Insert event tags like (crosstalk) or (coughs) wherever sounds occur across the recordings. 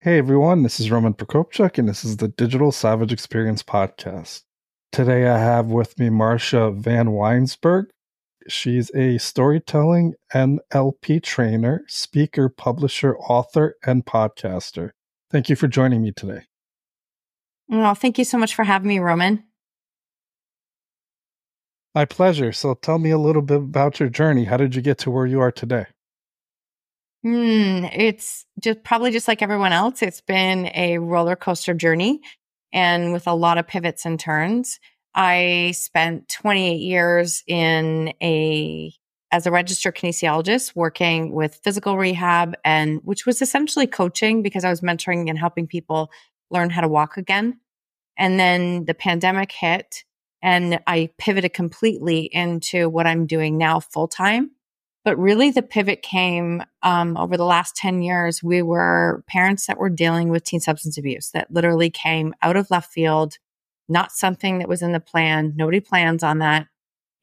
Hey everyone, this is Roman Prokopchuk, and this is the Digital Savage Experience Podcast. Today I have with me Marsha Vanwynsberghe. She's a storytelling NLP trainer, speaker, publisher, author, and podcaster. Thank you for joining me today. Well, thank you so much for having me, Roman. My pleasure. So tell me a little bit about your journey. How did you get to where you are today? Hmm, it's just probably just like everyone else. It's been a roller coaster journey and with a lot of pivots and turns. I spent 28 years in a as a registered kinesiologist working with physical rehab and which was essentially coaching because I was mentoring and helping people learn how to walk again. And then the pandemic hit and I pivoted completely into what I'm doing now full time but really, the pivot came um, over the last 10 years. We were parents that were dealing with teen substance abuse that literally came out of left field, not something that was in the plan. Nobody plans on that.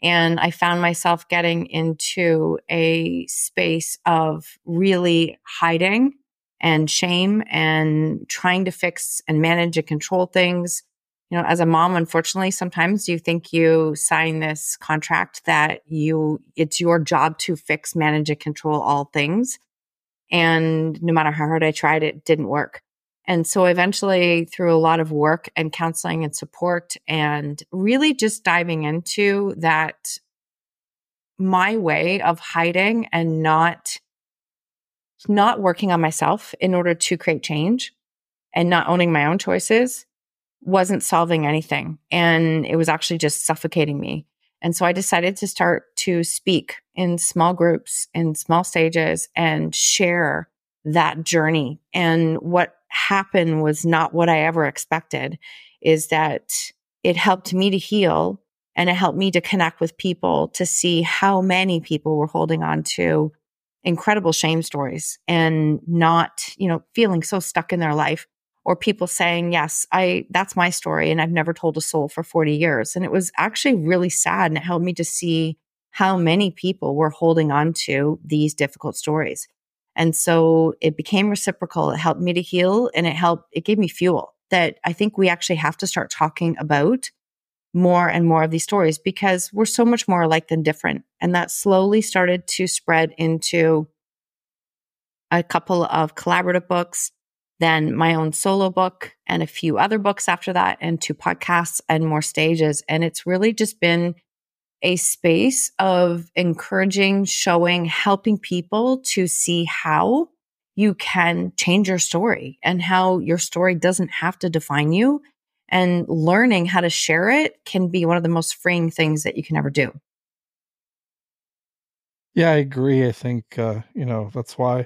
And I found myself getting into a space of really hiding and shame and trying to fix and manage and control things you know, as a mom, unfortunately, sometimes you think you sign this contract that you, it's your job to fix, manage, and control all things. And no matter how hard I tried, it didn't work. And so eventually, through a lot of work and counseling and support, and really just diving into that, my way of hiding and not, not working on myself in order to create change and not owning my own choices wasn't solving anything and it was actually just suffocating me. And so I decided to start to speak in small groups, in small stages, and share that journey. And what happened was not what I ever expected, is that it helped me to heal and it helped me to connect with people to see how many people were holding on to incredible shame stories and not, you know, feeling so stuck in their life or people saying, yes, I, that's my story. And I've never told a soul for 40 years. And it was actually really sad. And it helped me to see how many people were holding on to these difficult stories. And so it became reciprocal. It helped me to heal and it helped, it gave me fuel that I think we actually have to start talking about more and more of these stories because we're so much more alike than different. And that slowly started to spread into a couple of collaborative books then my own solo book and a few other books after that, and two podcasts and more stages. And it's really just been a space of encouraging, showing, helping people to see how you can change your story and how your story doesn't have to define you. And learning how to share it can be one of the most freeing things that you can ever do. Yeah, I agree. I think, uh, you know, that's why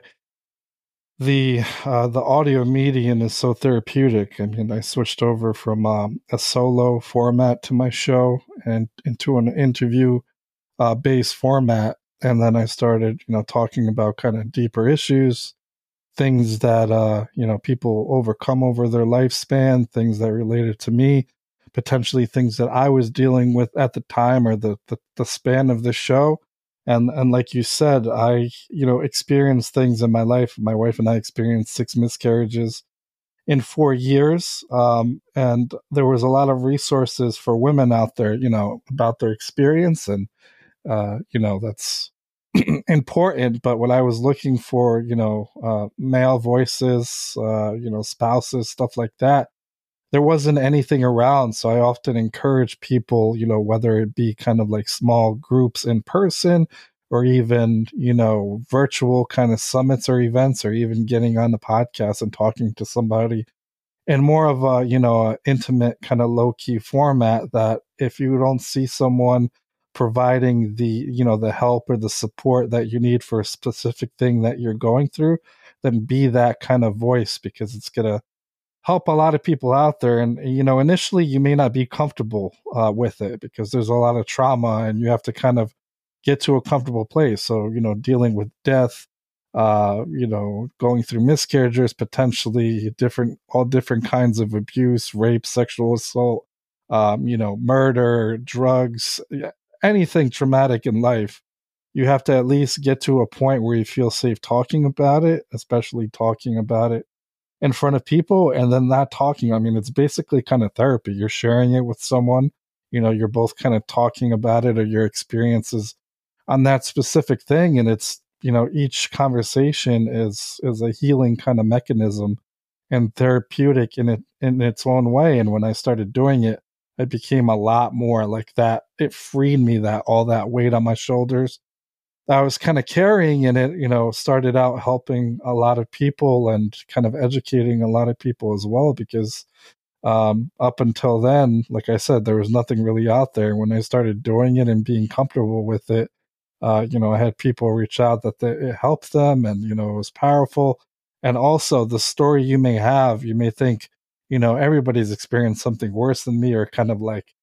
the uh, the audio medium is so therapeutic. I mean, I switched over from um, a solo format to my show and into an interview uh, based format, and then I started, you know, talking about kind of deeper issues, things that uh, you know people overcome over their lifespan, things that related to me, potentially things that I was dealing with at the time or the the, the span of the show and and like you said i you know experienced things in my life. My wife and i experienced six miscarriages in four years um, and there was a lot of resources for women out there you know about their experience and uh, you know that's (clears throat) important. But when i was looking for you know uh, male voices uh, you know spouses stuff like that there wasn't anything around. So I often encourage people, you know, whether it be kind of like small groups in person or even, you know, virtual kind of summits or events or even getting on the podcast and talking to somebody in more of a, you know, intimate kind of low key format that if you don't see someone providing the, you know, the help or the support that you need for a specific thing that you're going through, then be that kind of voice because it's going to help a lot of people out there. And, you know, initially you may not be comfortable uh, with it because there's a lot of trauma and you have to kind of get to a comfortable place. So, you know, dealing with death, uh, you know, going through miscarriages, potentially different, all different kinds of abuse, rape, sexual assault, um, you know, murder, drugs, anything traumatic in life. You have to at least get to a point where you feel safe talking about it, especially talking about it in front of people and then not talking. I mean, it's basically kind of therapy. You're sharing it with someone, you know, you're both kind of talking about it or your experiences on that specific thing. And it's, you know, each conversation is is a healing kind of mechanism and therapeutic in it in its own way. And when I started doing it, it became a lot more like that. It freed me that all that weight on my shoulders I was kind of carrying and it, you know, started out helping a lot of people and kind of educating a lot of people as well because um, up until then, like I said, there was nothing really out there. When I started doing it and being comfortable with it, uh, you know, I had people reach out that they, it helped them and, you know, it was powerful. And also the story you may have, you may think, you know, everybody's experienced something worse than me or kind of like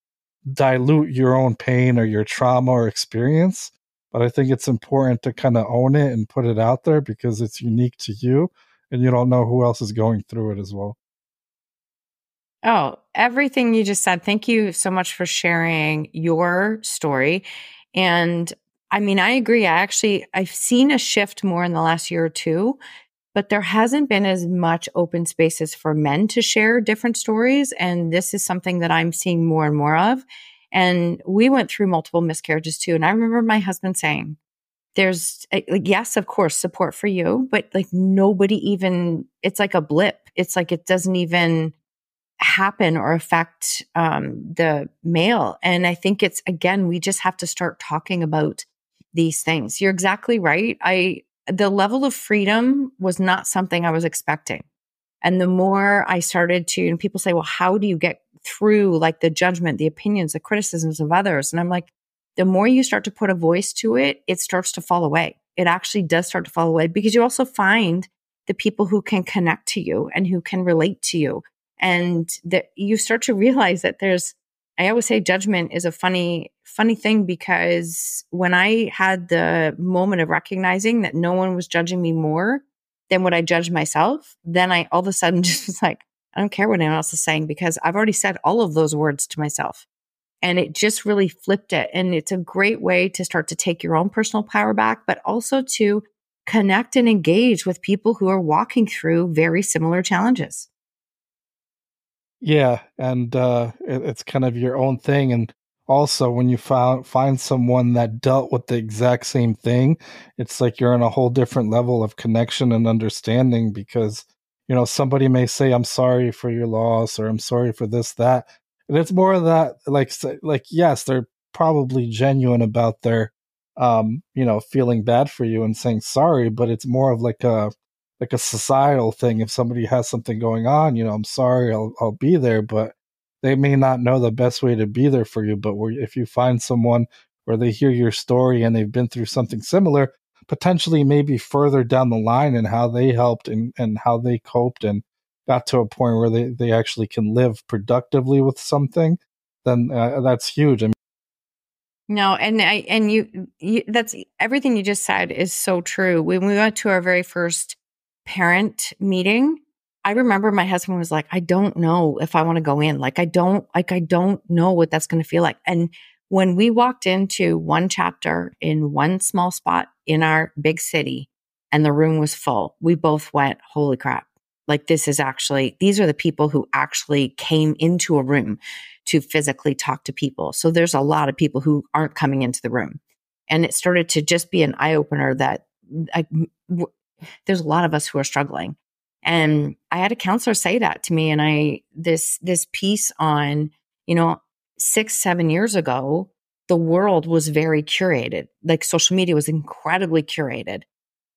dilute your own pain or your trauma or experience but I think it's important to kind of own it and put it out there because it's unique to you and you don't know who else is going through it as well. Oh, everything you just said. Thank you so much for sharing your story. And I mean, I agree. I actually I've seen a shift more in the last year or two, but there hasn't been as much open spaces for men to share different stories and this is something that I'm seeing more and more of. And we went through multiple miscarriages too. And I remember my husband saying, there's eh, like, yes, of course, support for you, but like nobody even, it's like a blip. It's like it doesn't even happen or affect um, the male. And I think it's, again, we just have to start talking about these things. You're exactly right. I, the level of freedom was not something I was expecting. And the more I started to, and people say, well, how do you get through like the judgment, the opinions, the criticisms of others. And I'm like, the more you start to put a voice to it, it starts to fall away. It actually does start to fall away because you also find the people who can connect to you and who can relate to you. And that you start to realize that there's, I always say judgment is a funny, funny thing because when I had the moment of recognizing that no one was judging me more than what I judged myself, then I all of a sudden (laughs) just was like, I don't care what anyone else is saying because I've already said all of those words to myself. And it just really flipped it. And it's a great way to start to take your own personal power back, but also to connect and engage with people who are walking through very similar challenges. Yeah. And uh, it, it's kind of your own thing. And also, when you found, find someone that dealt with the exact same thing, it's like you're on a whole different level of connection and understanding because you know somebody may say i'm sorry for your loss or i'm sorry for this that and it's more of that like like yes they're probably genuine about their um you know feeling bad for you and saying sorry but it's more of like a like a societal thing. If somebody has something going on you know i'm sorry i'll, I'll be there but they may not know the best way to be there for you but if you find someone where they hear your story and they've been through something similar potentially maybe further down the line and how they helped and, and how they coped and got to a point where they, they actually can live productively with something, then uh, that's huge. I mean, no, and I and you, you that's everything you just said is so true. When we went to our very first parent meeting, I remember my husband was like, "I don't know if I want to go in. Like I don't like I don't know what that's going to feel like." And when we walked into one chapter in one small spot in our big city and the room was full, we both went, holy crap. Like this is actually, these are the people who actually came into a room to physically talk to people. So there's a lot of people who aren't coming into the room. And it started to just be an eye opener that I, w- there's a lot of us who are struggling. And I had a counselor say that to me. And I, this, this piece on, you know, six, seven years ago, the world was very curated. Like social media was incredibly curated.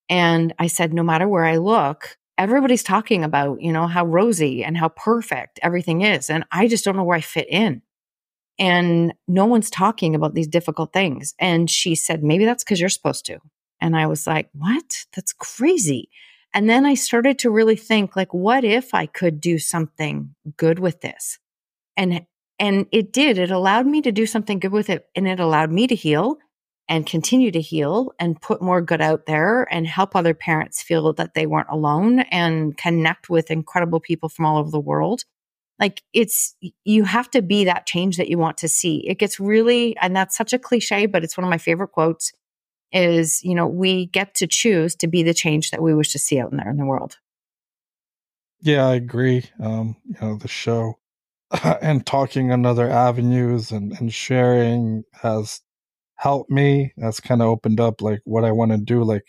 And I said, no matter where I look, everybody's talking about, you know, how rosy and how perfect everything is. And I just don't know where I fit in. And no one's talking about these difficult things. And she said, maybe that's because you're supposed to. And I was like, what? That's crazy. And then I started to really think like, what if I could do something good with this? And, and it did. It allowed me to do something good with it and it allowed me to heal and continue to heal and put more good out there and help other parents feel that they weren't alone and connect with incredible people from all over the world. Like it's, you have to be that change that you want to see. It gets really, and that's such a cliche, but it's one of my favorite quotes is, you know, we get to choose to be the change that we wish to see out in there in the world. Yeah, I agree. Um, you know, the show (laughs) and talking on other avenues and, and sharing has helped me. That's kind of opened up like what I want to do, like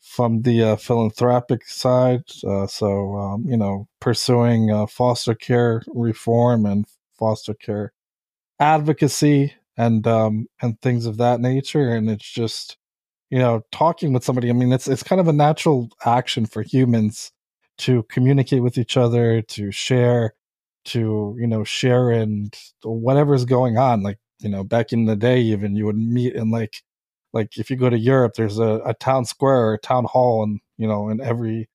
from the uh, philanthropic side. Uh, so, um, you know, pursuing uh, foster care reform and foster care advocacy and um, and things of that nature. And it's just, you know, talking with somebody. I mean, it's it's kind of a natural action for humans to communicate with each other, to share, to you know, share and whatever's going on. Like you know, back in the day, even you would meet in like, like if you go to Europe, there's a, a town square or a town hall, and you know, in every,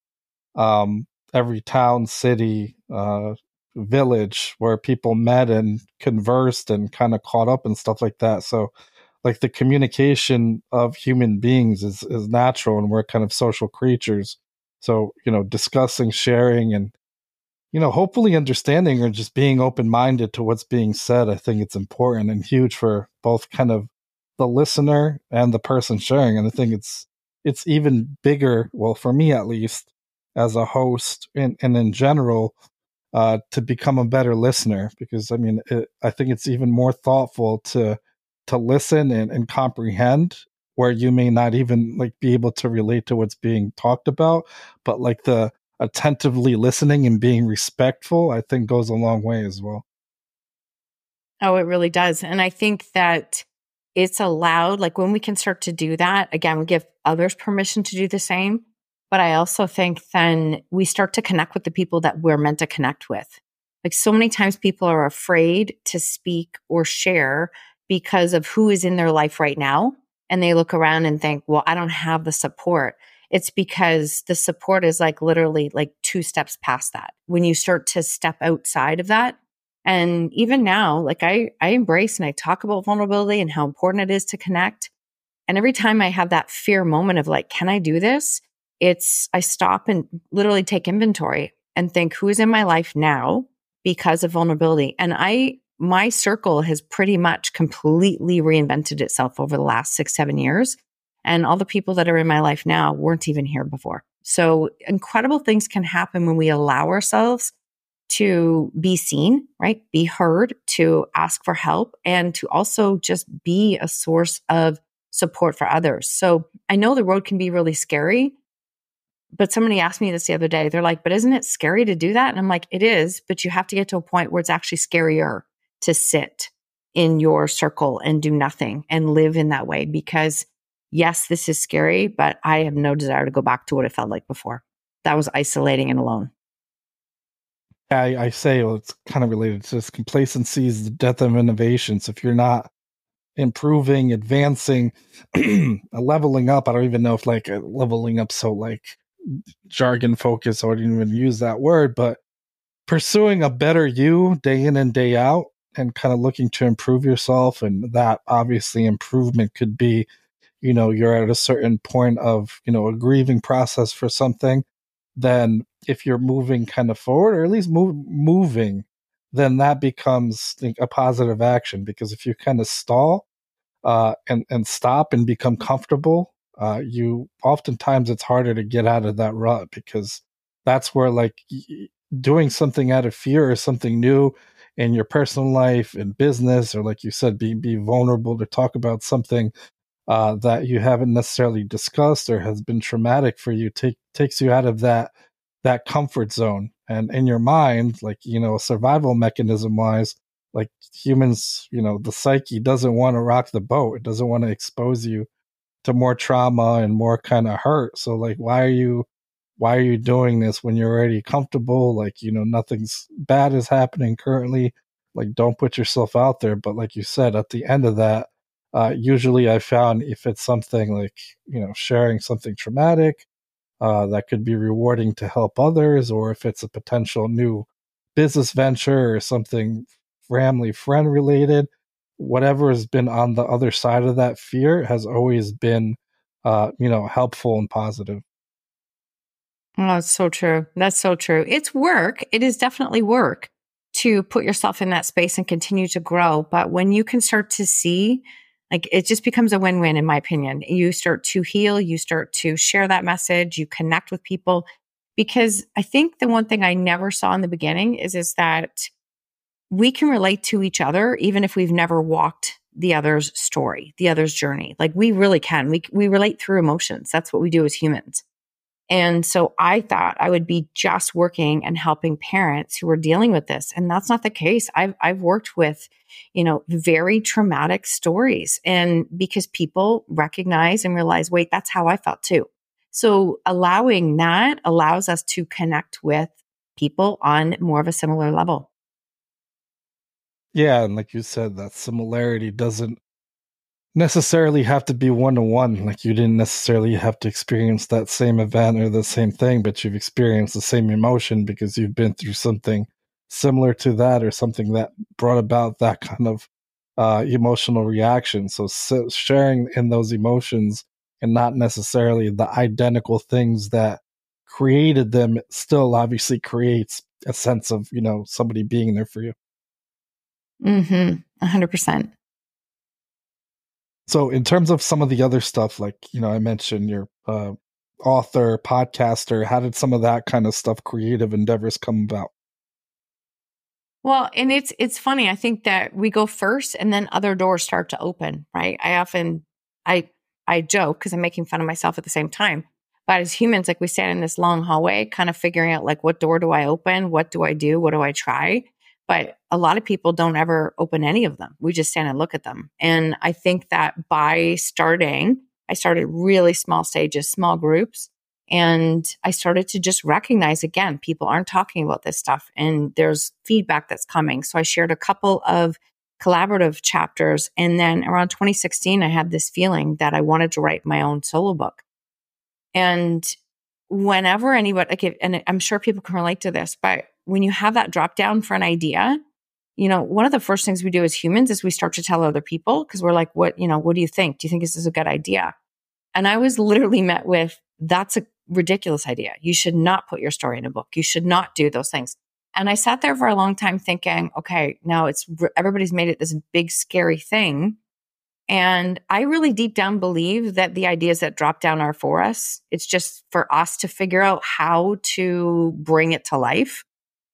um, every town, city, uh, village where people met and conversed and kind of caught up and stuff like that. So, like the communication of human beings is is natural, and we're kind of social creatures. So, you know, discussing, sharing, and you know, hopefully understanding or just being open minded to what's being said, I think it's important and huge for both kind of the listener and the person sharing. And I think it's it's even bigger, well, for me at least, as a host and, and in general, uh, to become a better listener. Because I mean, it, I think it's even more thoughtful to to listen and, and comprehend where you may not even like be able to relate to what's being talked about, but like the attentively listening and being respectful, I think goes a long way as well. Oh, it really does. And I think that it's allowed, like when we can start to do that, again, we give others permission to do the same. But I also think then we start to connect with the people that we're meant to connect with. Like so many times people are afraid to speak or share because of who is in their life right now. And they look around and think, well, I don't have the support it's because the support is like literally like two steps past that. When you start to step outside of that, and even now, like I, I embrace and I talk about vulnerability and how important it is to connect. And every time I have that fear moment of like, can I do this? It's, I stop and literally take inventory and think who's in my life now because of vulnerability. And I, my circle has pretty much completely reinvented itself over the last six, seven years. And all the people that are in my life now weren't even here before. So incredible things can happen when we allow ourselves to be seen, right? Be heard, to ask for help, and to also just be a source of support for others. So I know the road can be really scary, but somebody asked me this the other day. They're like, but isn't it scary to do that? And I'm like, it is, but you have to get to a point where it's actually scarier to sit in your circle and do nothing and live in that way because yes, this is scary, but I have no desire to go back to what it felt like before. That was isolating and alone. I, I say well, it's kind of related to this. Complacency is the death of innovation. So if you're not improving, advancing, (clears throat) leveling up, I don't even know if like uh, leveling up so like jargon focus. I wouldn't even use that word, but pursuing a better you day in and day out and kind of looking to improve yourself. And that obviously improvement could be you know you're at a certain point of you know a grieving process for something then if you're moving kind of forward or at least move, moving then that becomes a positive action because if you kind of stall uh, and and stop and become comfortable uh, you oftentimes it's harder to get out of that rut because that's where like doing something out of fear or something new in your personal life and business or like you said be be vulnerable to talk about something uh, that you haven't necessarily discussed or has been traumatic for you take, takes you out of that that comfort zone. And in your mind like you know survival mechanism wise like humans you know the psyche doesn't want to rock the boat. It doesn't want to expose you to more trauma and more kind of hurt. So like why are you why are you doing this when you're already comfortable? Like you know nothing's bad is happening currently. Like don't put yourself out there. But like you said at the end of that uh, usually, I found if it's something like you know sharing something traumatic, uh, that could be rewarding to help others, or if it's a potential new business venture or something family friend related, whatever has been on the other side of that fear has always been, uh, you know, helpful and positive. Oh, that's so true. That's so true. It's work. It is definitely work to put yourself in that space and continue to grow. But when you can start to see, like it just becomes a win win, in my opinion. You start to heal, you start to share that message, you connect with people. Because I think the one thing I never saw in the beginning is, is that we can relate to each other even if we've never walked the other's story, the other's journey. Like we really can. We, we relate through emotions. That's what we do as humans. And so I thought I would be just working and helping parents who were dealing with this. And that's not the case. I've, I've worked with, you know, very traumatic stories and because people recognize and realize, wait, that's how I felt too. So allowing that allows us to connect with people on more of a similar level. Yeah. And like you said, that similarity doesn't necessarily have to be one to one. Like you didn't necessarily have to experience that same event or the same thing, but you've experienced the same emotion because you've been through something similar to that or something that brought about that kind of uh, emotional reaction. So, so sharing in those emotions and not necessarily the identical things that created them still obviously creates a sense of, you know, somebody being there for you. Mm-hmm. 100%. So, in terms of some of the other stuff, like you know, I mentioned your uh, author, podcaster. How did some of that kind of stuff, creative endeavors, come about? Well, and it's it's funny. I think that we go first, and then other doors start to open. Right? I often I I joke because I'm making fun of myself at the same time. But as humans, like we stand in this long hallway, kind of figuring out like what door do I open, what do I do, what do I try, but a lot of people don't ever open any of them. We just stand and look at them. And I think that by starting, I started really small stages, small groups. And I started to just recognize again, people aren't talking about this stuff and there's feedback that's coming. So I shared a couple of collaborative chapters. And then around 2016, I had this feeling that I wanted to write my own solo book. And whenever anybody, and I'm sure people can relate to this, but when you have that drop down for an idea, you know, one of the first things we do as humans is we start to tell other people because we're like, what, you know, what do you think? Do you think this is a good idea? And I was literally met with, that's a ridiculous idea. You should not put your story in a book. You should not do those things. And I sat there for a long time thinking, okay, now it's everybody's made it this big, scary thing. And I really deep down believe that the ideas that drop down are for us. It's just for us to figure out how to bring it to life.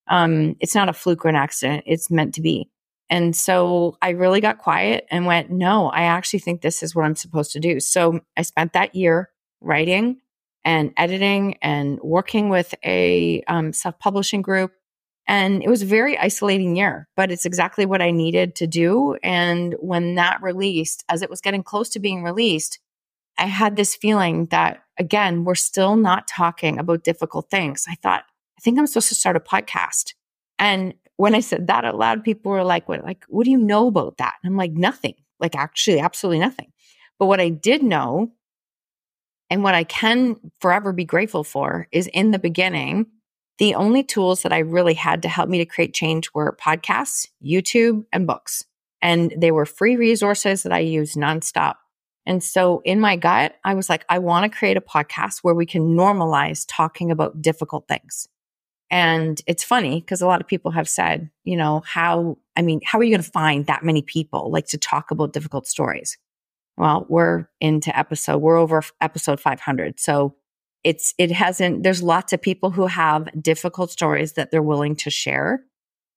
Um, it's not a fluke or an accident. It's meant to be. And so I really got quiet and went, no, I actually think this is what I'm supposed to do. So I spent that year writing and editing and working with a um, self publishing group. And it was a very isolating year, but it's exactly what I needed to do. And when that released, as it was getting close to being released, I had this feeling that, again, we're still not talking about difficult things. I thought, I think I'm supposed to start a podcast. And when I said that out loud, people were like, what, like, what do you know about that? And I'm like, nothing, like actually, absolutely nothing. But what I did know and what I can forever be grateful for is in the beginning, the only tools that I really had to help me to create change were podcasts, YouTube, and books. And they were free resources that I used nonstop. And so in my gut, I was like, I want to create a podcast where we can normalize talking about difficult things. And it's funny because a lot of people have said, you know, how, I mean, how are you going to find that many people like to talk about difficult stories? Well, we're into episode, we're over episode 500. So it's, it hasn't, there's lots of people who have difficult stories that they're willing to share.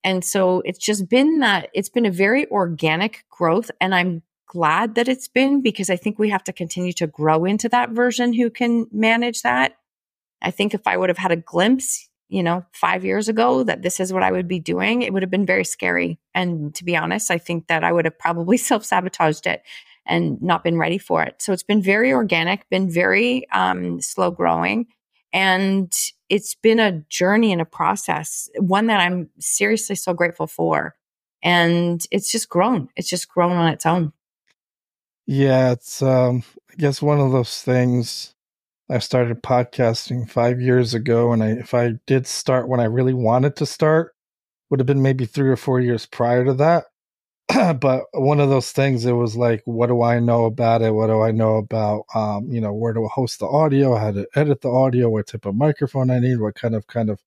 And so it's just been that, it's been a very organic growth. And I'm glad that it's been because I think we have to continue to grow into that version who can manage that. I think if I would have had a glimpse you know, five years ago that this is what I would be doing, it would have been very scary. And to be honest, I think that I would have probably (laughs) self sabotaged it and not been ready for it. So it's been very organic, been very um, slow growing. And it's been a journey and a process, one that I'm seriously so grateful for. And it's just grown. It's just grown on its own. Yeah, it's um I guess one of those things I started podcasting five years ago, and I, if I did start when I really wanted to start, would have been maybe three or four years prior to that. (clears throat) but one of those things, it was like, what do I know about it? What do I know about, um, you know, where to host the audio, how to edit the audio, what type of microphone I need, what kind of kind of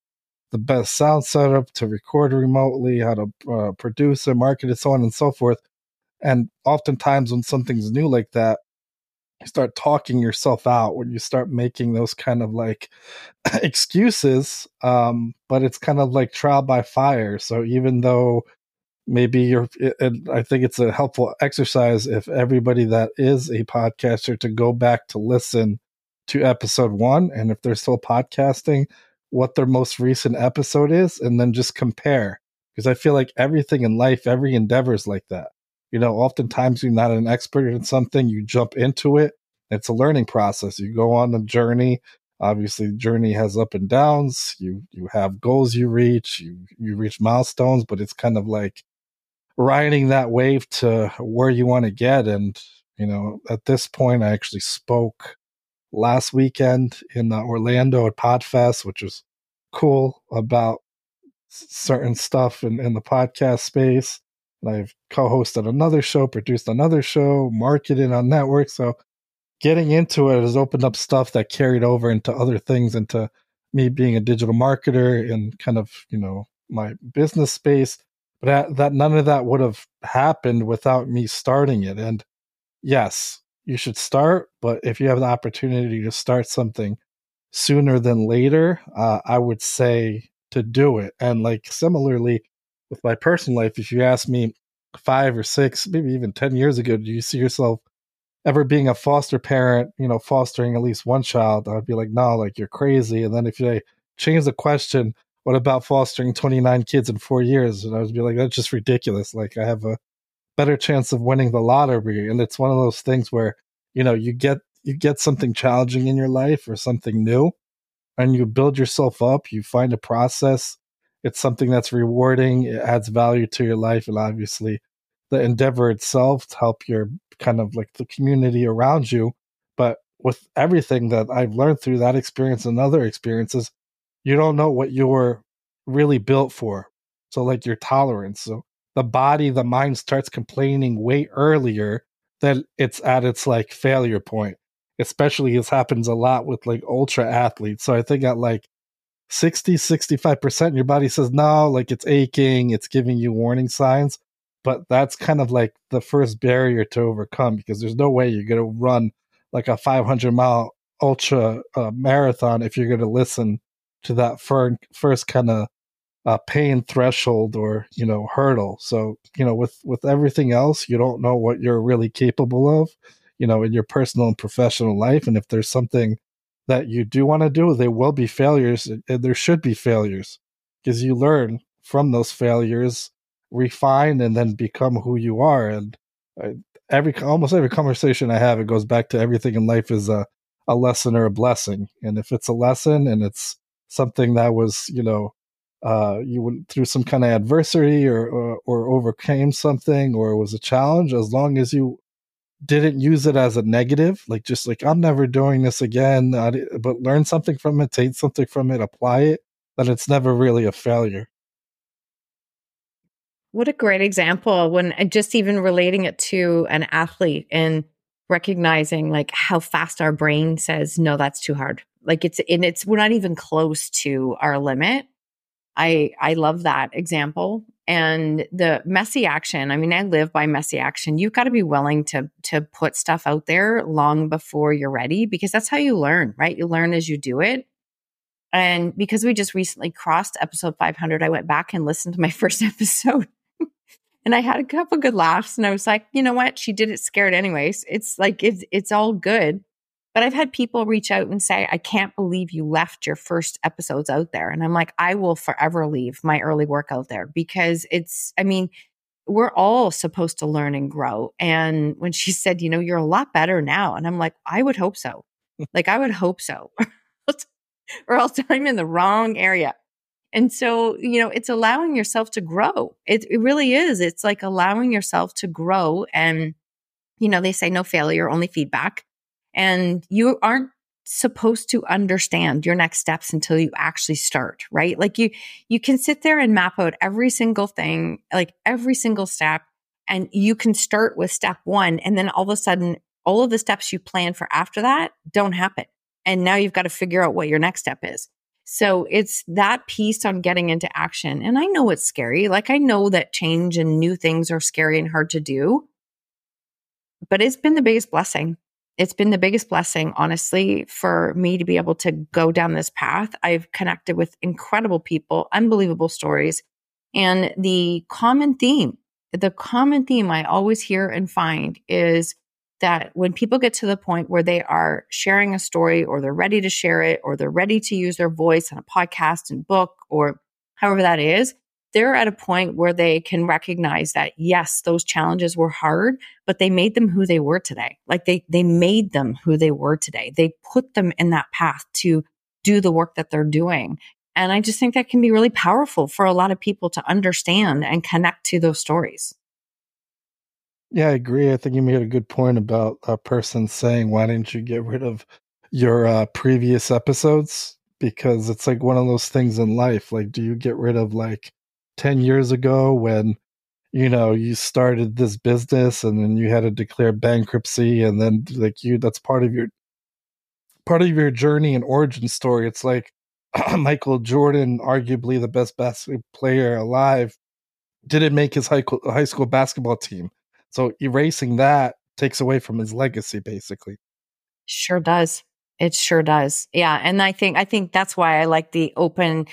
the best sound setup to record remotely, how to uh, produce and market it, so on and so forth. And oftentimes, when something's new like that, you start talking yourself out when you start making those kind of like (laughs) excuses. Um, but it's kind of like trial by fire. So even though maybe you're, it, I think it's a helpful exercise if everybody that is a podcaster to go back to listen to episode one. And if they're still podcasting, what their most recent episode is and then just compare. Because I feel like everything in life, every endeavor is like that. You know, oftentimes you're not an expert in something, you jump into it. It's a learning process. You go on a journey. Obviously, the journey has up and downs. You you have goals you reach, you you reach milestones, but it's kind of like riding that wave to where you want to get. And, you know, at this point I actually spoke last weekend in Orlando at Podfest, which was cool about certain stuff in, in the podcast space. And I've co-hosted another show, produced another show, marketed on network. So getting into it has opened up stuff that carried over into other things, into me being a digital marketer and kind of, you know, my business space. But that, that none of that would have happened without me starting it. And yes, you should start. But if you have the opportunity to start something sooner than later, uh, I would say to do it. And like similarly with my personal life, if you ask me five or six, maybe even 10 years ago, do you see yourself ever being a foster parent, you know, fostering at least one child? I'd be like, no, like you're crazy. And then if you change the question, what about fostering 29 kids in four years? And I would be like, that's just ridiculous. Like I have a better chance of winning the lottery. And it's one of those things where, you know, you get you get something challenging in your life or something new and you build yourself up, you find a process. It's something that's rewarding, it adds value to your life, and obviously the endeavor itself to help your kind of like the community around you. But with everything that I've learned through that experience and other experiences, you don't know what you're really built for. So like your tolerance. So the body, the mind starts complaining way earlier than it's at its like failure point. Especially this happens a lot with like ultra athletes. So I think at like 60, 65%, your body says, no, like it's aching, it's giving you warning signs. But that's kind of like the first barrier to overcome because there's no way you're going to run like a 500 mile ultra uh, marathon if you're going to listen to that fir- first kind of uh, pain threshold or you know hurdle so you know with with everything else you don't know what you're really capable of you know in your personal and professional life and if there's something that you do want to do there will be failures and there should be failures because you learn from those failures refine and then become who you are and every almost every conversation i have it goes back to everything in life is a a lesson or a blessing and if it's a lesson and it's something that was you know uh, you went through some kind of adversity or, or, or overcame something or was a challenge, as long as you didn't use it as a negative, like just like I'm never doing this again, but learn something from it, take something from it, apply it, then it's never really a failure. What a great example when just even relating it to an athlete and recognizing like how fast our brain says no that's too hard like it's and it's we're not even close to our limit I I love that example and the messy action. I mean, I live by messy action. You've got to be willing to to put stuff out there long before you're ready because that's how you learn, right? You learn as you do it. And because we just recently crossed episode 500, I went back and listened to my (laughs) first episode. and I had a couple good laughs and I was like, you know what? She did it scared anyways. It's like it's it's all good. But I've had people reach out and say, I can't believe you left your first episodes out there. And I'm like, I will forever leave my early work out there because it's, I mean, we're all supposed to learn and grow. And when she (laughs) said, you know, you're a lot better now. And I'm like, I would hope so. (laughs) like, I would hope so. (laughs) or else I'm in the wrong area. And so, you know, it's allowing yourself to grow. It, it really is. It's like allowing yourself to grow. And, you know, they say no failure, only feedback and you aren't supposed to understand your next steps until you actually start, right? Like you you can sit there and map out every single thing, like every single step and you can start with step 1 and then all of a sudden all of the steps you plan for after that don't happen. And now you've got to figure out what your next step is. So it's that piece on getting into action. And I know it's scary. Like I know that change and new things are scary and hard to do, but it's been the biggest blessing it's been the biggest blessing, honestly, for me to be able to go down this path. I've connected with incredible people, unbelievable stories. And the common theme, the common theme I always hear and find is that when people get to the point where they are sharing a story or they're ready to share it or they're ready to use their voice on a podcast and book or however that is, they're at a point where they can recognize that yes, those challenges were hard, but they made them who they were today. Like they they made them who they were today. They put them in that path to do the work that they're doing. And I just think that can be really powerful for a lot of people to understand and connect to those stories. Yeah, I agree. I think you made a good point about a person saying, "Why didn't you get rid of your uh, previous episodes?" Because it's like one of those things in life. Like, do you get rid of like 10 years ago when you know you started this business and then you had to declare bankruptcy and then like you that's part of your part of your journey and origin story. It's like (clears throat) michael jordan arguably the best basketball player alive didn't make his high, high school basketball team. So erasing that takes away from his legacy basically. Sure does. It sure does. Yeah and i think i think that's why i like the open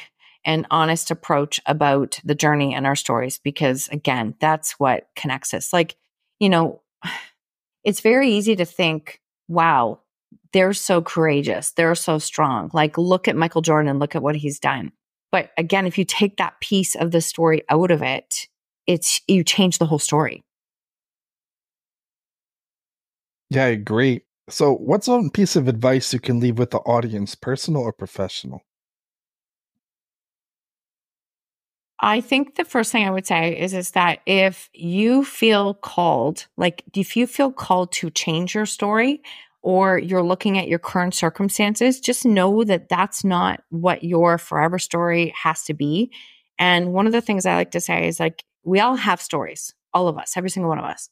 and honest approach about the journey and our stories because again that's what connects us. Like you know it's very easy to think wow they're so courageous. They're so strong. Like look at michael jordan look at what he's done. But again if you take that piece of the story out of it it's you change the whole story. Yeah i agree. So what's one piece of advice you can leave with the audience personal or professional I think the first thing I would say is is that if you feel called, like if you feel called to change your story or you're looking at your current circumstances, just know that that's not what your forever story has to be. And one of the things I like to say is like we all have stories, all of us, every single one of us.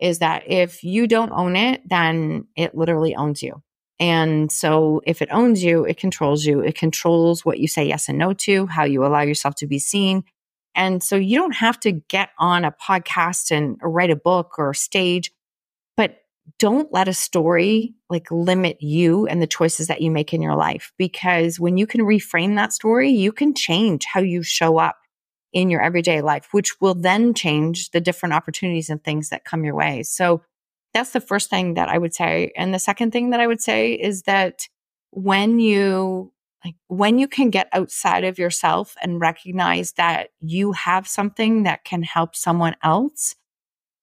Is that if you don't own it, then it literally owns you. And so if it owns you, it controls you. It controls what you say yes and no to, how you allow yourself to be seen. And so you don't have to get on a podcast and write a book or stage, but don't let a story like limit you and the choices that you make in your life. Because when you can reframe that story, you can change how you show up in your everyday life, which will then change the different opportunities and things that come your way. So that's the first thing that I would say. And the second thing that I would say is that when you like when you can get outside of yourself and recognize that you have something that can help someone else,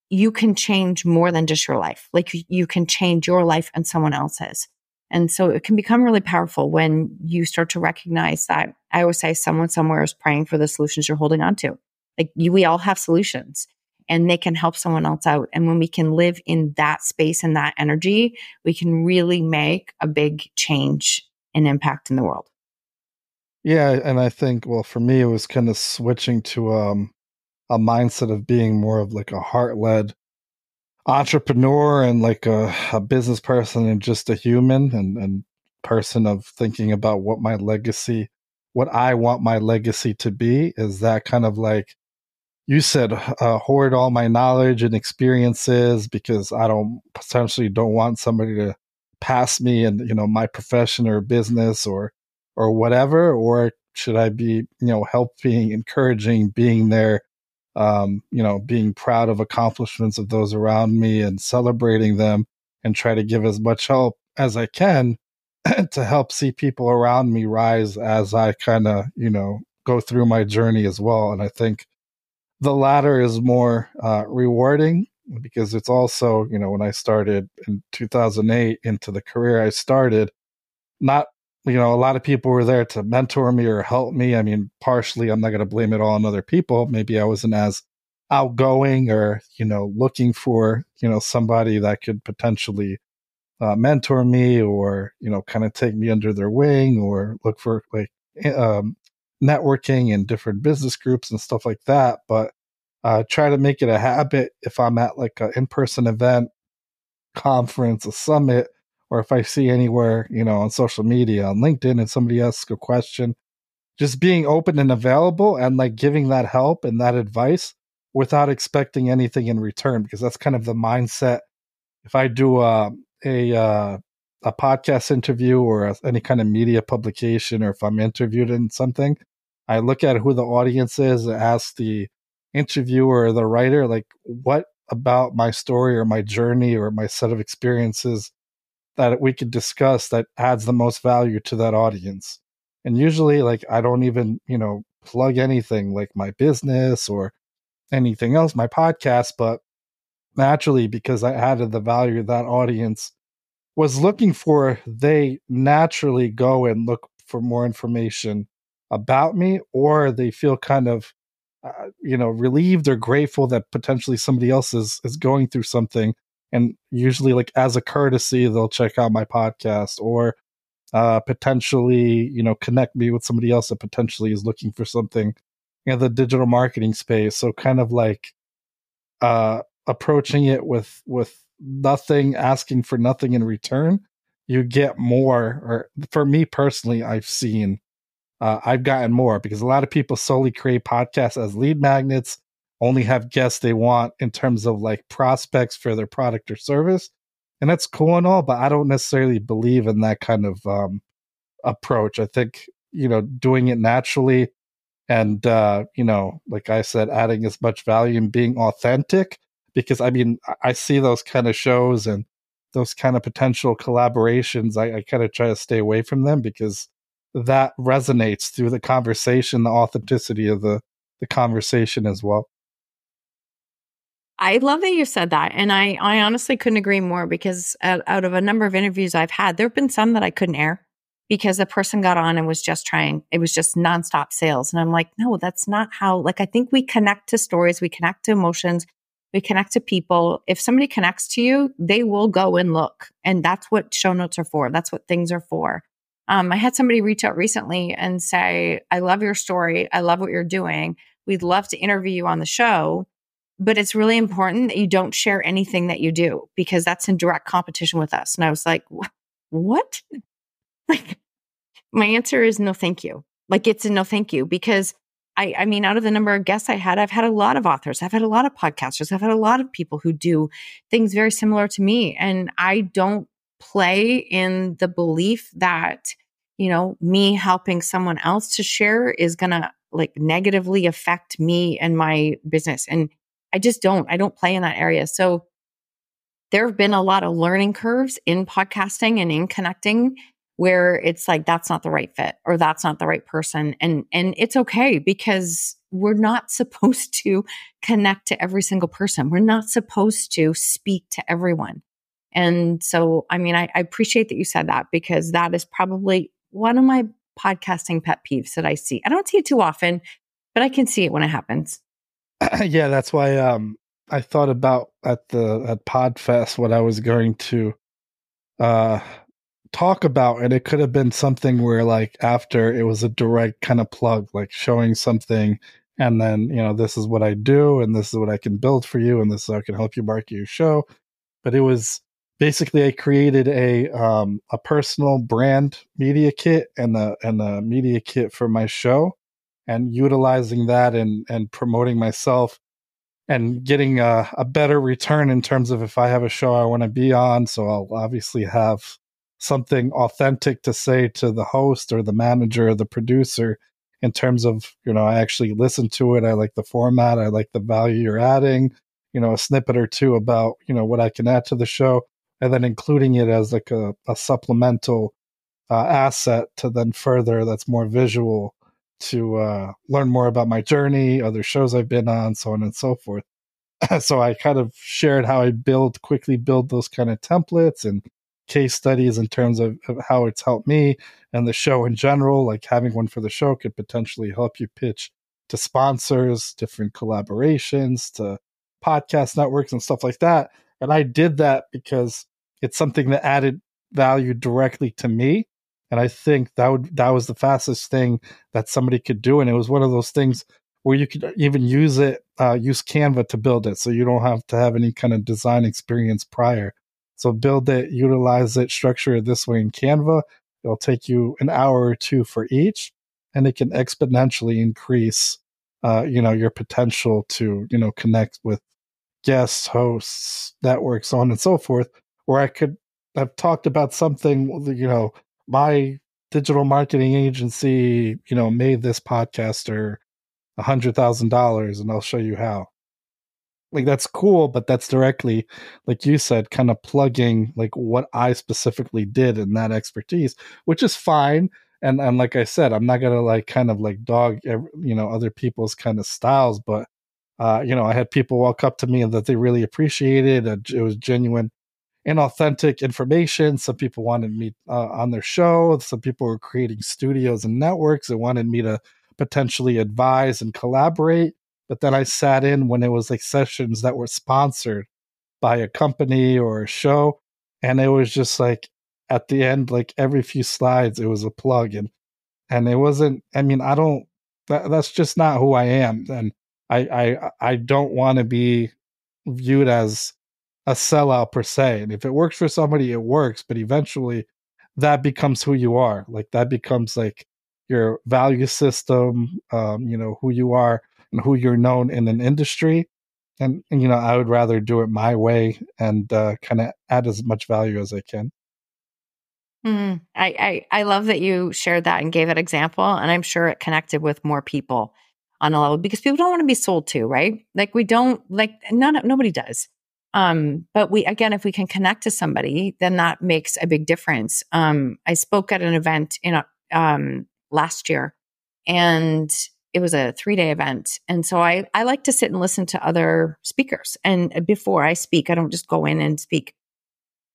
you can change more than just your life. Like you can change your life and someone else's. And so it can become really powerful when you start to recognize that I always say someone somewhere is praying for the solutions you're holding on to. Like you, we all have solutions and they can help someone else out. And when we can live in that space and that energy, we can really make a big change and impact in the world. Yeah, and I think well for me it was kind of switching to um a mindset of being more of like a heart-led entrepreneur and like a, a business person and just a human and, and person of thinking about what my legacy what I want my legacy to be is that kind of like you said uh, hoard all my knowledge and experiences because I don't potentially don't want somebody to pass me in you know my profession or business or or whatever or should I be you know helping encouraging being there um, you know being proud of accomplishments of those around me and celebrating them and try to give as much help as I can (clears throat) to help see people around me rise as I kind of you know go through my journey as well. And I think the latter is more uh, rewarding because it's also, you know, when I started in 2008 into the career I started, not, you know, a lot of people were there to mentor me or help me. I mean, partially, I'm not going to blame it all on other people. Maybe I wasn't as outgoing or, you know, looking for, you know, somebody that could potentially uh, mentor me or you know kind of take me under their wing or look for like um, networking and different business groups and stuff like that but uh, try to make it a habit if i'm at like an in-person event conference a summit or if i see anywhere you know on social media on linkedin and somebody asks a question just being open and available and like giving that help and that advice without expecting anything in return because that's kind of the mindset. If i do a, a uh, a podcast interview or a, any kind of media publication, or if I'm interviewed in something, I look at who the audience is and ask the interviewer or the writer, like, what about my story or my journey or my set of experiences that we could discuss that adds the most value to that audience. And usually, like, I don't even, you know, plug anything like my business or anything else, my podcast, but naturally, because I added the value of that audience was looking for, they naturally go and look for more information about me, or they feel kind of, uh, you know, relieved or grateful that potentially somebody else is is going through something. And usually, like as a courtesy, they'll check out my podcast or uh, potentially, you know, connect me with somebody else that potentially is looking for something in the digital marketing space. So kind of like uh, approaching it with with nothing, asking for nothing in return, you get more. Or for me personally, I've seen uh, I've gotten more because a lot of people solely create podcasts as lead magnets, only have guests they want in terms of like prospects for their product or service. And that's cool and all, but I don't necessarily believe in that kind of um, approach. I think, you know, doing it naturally and, uh, you know, like I said, adding as much value and being authentic because I mean, I see those kind of shows and those kind of potential collaborations. I, I kind of try to stay away from them because that resonates through the conversation, the authenticity of the the conversation as well. I love that you said that. And I, I honestly couldn't agree more because out, out of a number of interviews I've had, there have been some that I couldn't air because the person got on and was just trying, it was just nonstop sales. And I'm like, no, that's not how, like, I think we connect to stories, we connect to emotions, we connect to people. If somebody connects to you, they will go and look. And that's what show notes are for. That's what things are for. Um, I had somebody reach out recently and say, I love your story. I love what you're doing. We'd love to interview you on the show, but it's really important that you don't share anything that you do because that's in direct competition with us. And I was like, what? (laughs) Like, my answer is no, thank you. Like, it's a no, thank you because I, I mean, out of the number of guests I had, I've had a lot of authors, I've had a lot of podcasters, I've had a lot of people who do things very similar to me. And I don't play in the belief that, you know, me helping someone else to share is going to like negatively affect me and my business. And I just don't, I don't play in that area. So there have been a lot of learning curves in podcasting and in connecting where it's like that's not the right fit or that's not the right person and and it's okay because we're not (laughs) supposed to connect to every single person. We're not supposed to speak to everyone. And so i mean I, I appreciate that you said that because that is probably one of my podcasting pet peeves that i see. I don't see it too often but i can see it when it happens. (clears throat) Yeah that's why um i thought about at the at podfest what i was going to uh talk about and it could have been something where like after it was a direct kind of plug like showing something and then you know this is what i do and this is what i can build for you and this is how i can help you market your show. But it was basically i created a um a personal brand media kit and the and the media kit for my show and utilizing that and and promoting myself and getting a, a better return in terms of if i have a show i want to be on. So i'll obviously have something authentic to say to the host or the manager or the producer in terms of you know i actually listen to it i like the format i like the value you're adding you know a snippet or two about you know what i can add to the show and then including it as like a, a supplemental uh, asset to then further that's more visual to uh, learn more about my journey other shows i've been on so on and so forth. (coughs) So i kind of shared how i build quickly build those kind of templates and case studies in terms of, of, how it's helped me and the show in general. Like having one for the show could potentially help you pitch to sponsors, different collaborations, to podcast networks and stuff like that. And I did that because it's something that added value directly to me. And I think that would that was the fastest thing that somebody could do. And it was one of those things where you could even use it, uh, use Canva to build it. So you don't have to have any kind of design experience prior. So build it, utilize it, structure it this way in Canva. It'll take you an hour or two for each, and it can exponentially increase, uh, you know, your potential to, you know, connect with guests, hosts, networks, so on and so forth. Where I could have talked about something, you know, my digital marketing agency, you know, made this podcaster a hundred thousand dollars, and I'll show you how like that's cool but that's directly like you said kind of plugging like what i specifically did in that expertise which is fine and and like i said i'm not gonna like kind of like dog you know other people's kind of styles but uh you know i had people walk up to me that they really appreciated it was genuine and authentic information. Some people wanted me uh, on their show some people were creating studios and networks and wanted me to potentially advise and collaborate but then I sat in when it was like sessions that were sponsored by a company or a show. And it was just like at the end, like every few slides, it was a plug. And, and it wasn't, I mean, I don't, that, that's just not who I am. And I, I, I don't want to be viewed as a sellout per se. And if it works for somebody, it works. But eventually that becomes who you are. Like that becomes like your value system, um, you know, who you are and who you're known in an industry. And, and you know, I would rather do it my way and uh, kind of add as much value as I can. Mm, I, I I love that you shared that and gave that example, and I'm sure it connected with more people on a level because people don't want to be sold to, right? Like we don't like none nobody does. Um, but we again, if we can connect to somebody, then that makes a big difference. Um, I spoke at an event in um, last year, and it was a three day event. And so I, I like to sit and listen to other speakers. And before I speak, I don't just go in and speak.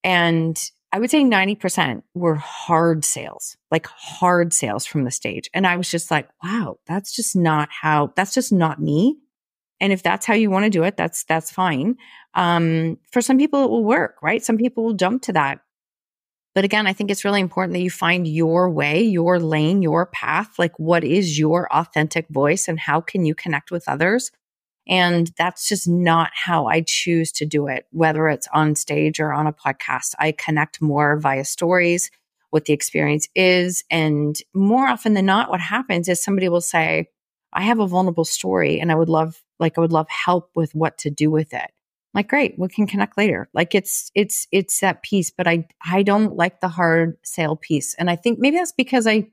And I would say 90% were hard sales, like hard sales from the stage. And I was just like, wow, that's just not how, that's just not me. And if that's how you want to do it, that's, that's fine. Um, for some people, it will work, right? Some people will jump to that. But again, I think it's really important that you find your way, your lane, your path. Like, what is your authentic voice and how can you connect with others? And that's just not how I choose to do it, whether it's on stage or on a podcast. I connect more via stories, what the experience is. And more often than not, what happens is somebody will say, I have a vulnerable story and I would love, like, I would love help with what to do with it like great we can connect later. Like it's it's it's that piece but i i don't like the hard sale piece and i think maybe that's because i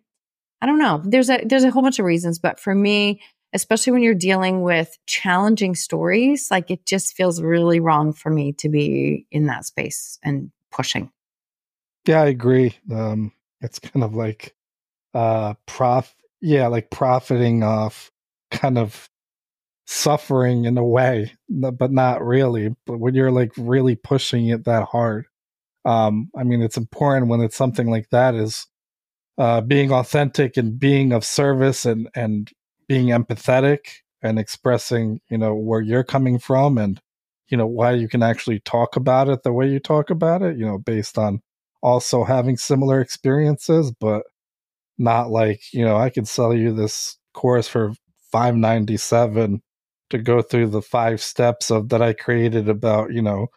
i don't know. There's a there's a whole bunch of reasons but for me especially when you're dealing with challenging stories like it just feels really wrong for me to be in that space and pushing. Yeah i agree. Um it's kind of like uh prof yeah like profiting off kind of suffering in a way, but not really. But when you're like really pushing it that hard, um, I mean, it's important when it's something like that is uh, being authentic and being of service and and being empathetic and expressing, you know, where you're coming from and you know why you can actually talk about it the way you talk about it. You know, based on also having similar experiences, but not like you know I can sell you this course for 597 to go through the five steps of that I created about you know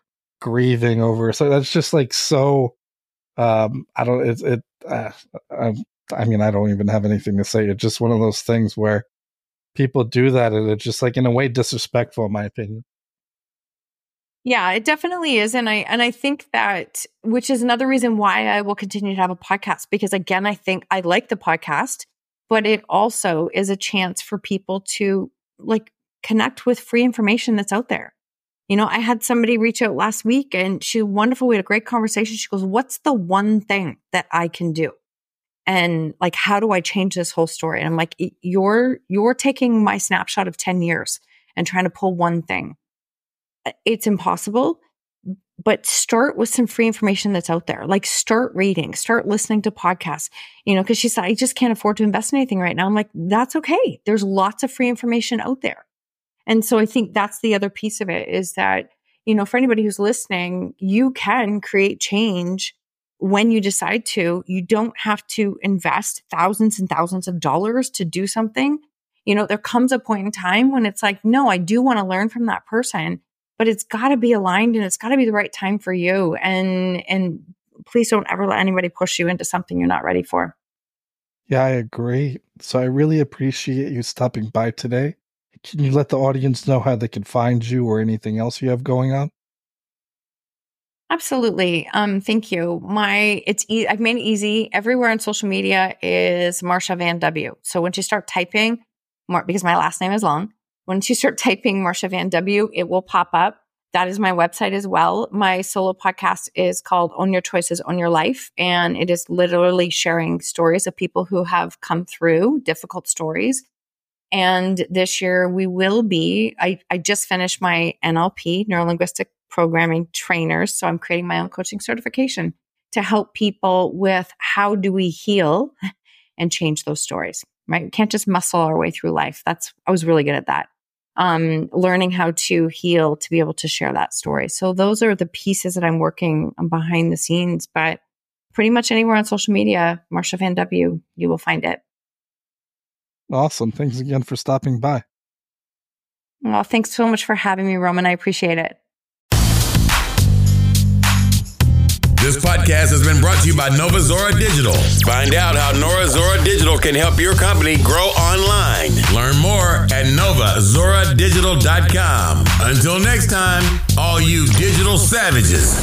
grieving over. So that's just like so. Um, I don't. It. it uh, I, I mean, I don't even have anything to say. It's just one of those things where people do that, and it's just like in a way disrespectful, in my opinion. Yeah, it definitely is. And I and I think that which is another reason why I will continue to have a podcast because again, I think I like the podcast, but it also is a chance for people to like connect with free information that's out there. You know, I had somebody reach out last week and she wonderful. We had a great conversation. She goes, What's the one thing that I can do? And like, how do I change this whole story? And I'm like, you're you're taking my snapshot of 10 years and trying to pull one thing. Uh, it's impossible, but start with some free information that's out there. Like start reading, start listening to podcasts, you know, because she said, I just can't afford to invest in anything right now. I'm like, that's okay. There's lots of free information out there. And so I think that's the other piece of it is that, you know, for anybody who's listening, you can create change when you decide to. You don't have to invest thousands and thousands of dollars to do something. You know, there comes a point in time when it's like, no, I do want to learn from that person, but it's got to be aligned and it's got to be the right time for you. And, and please don't ever let anybody push you into something you're not ready for. Yeah, I agree. So I really appreciate you stopping by today. Can you let the audience know how they can find you or anything else you have going on? Absolutely. Um, thank you. My, it's, e- I've made it easy. Everywhere on social media is Marsha Van W. So once you start typing, Mar- because my last name is long, once you start (laughs) typing Marsha Van W, it will pop up. That is my website as well. My solo podcast is called Own Your Choices, Own Your Life. And it is literally sharing stories of people who have come through difficult stories. And this year we will be, I, I just finished my NLP, neuro linguistic programming trainers. So I'm creating my own coaching certification to help people with how do we heal (laughs) and change those stories, right? We can't just muscle our way through life. That's, I was really good at that. Um, learning how to heal to be able to share that story. So those are the pieces that I'm working behind the scenes, but pretty much anywhere on social media, Marsha Van W, you will find it. Awesome. Thanks again for stopping by. Well, thanks so much for having me, Roman. I appreciate it. This podcast has been brought to you by Nova Zora Digital. Find out how Nora Zora Digital can help your company grow online. Learn more at novazoradigital.com. Until next time, all you digital savages.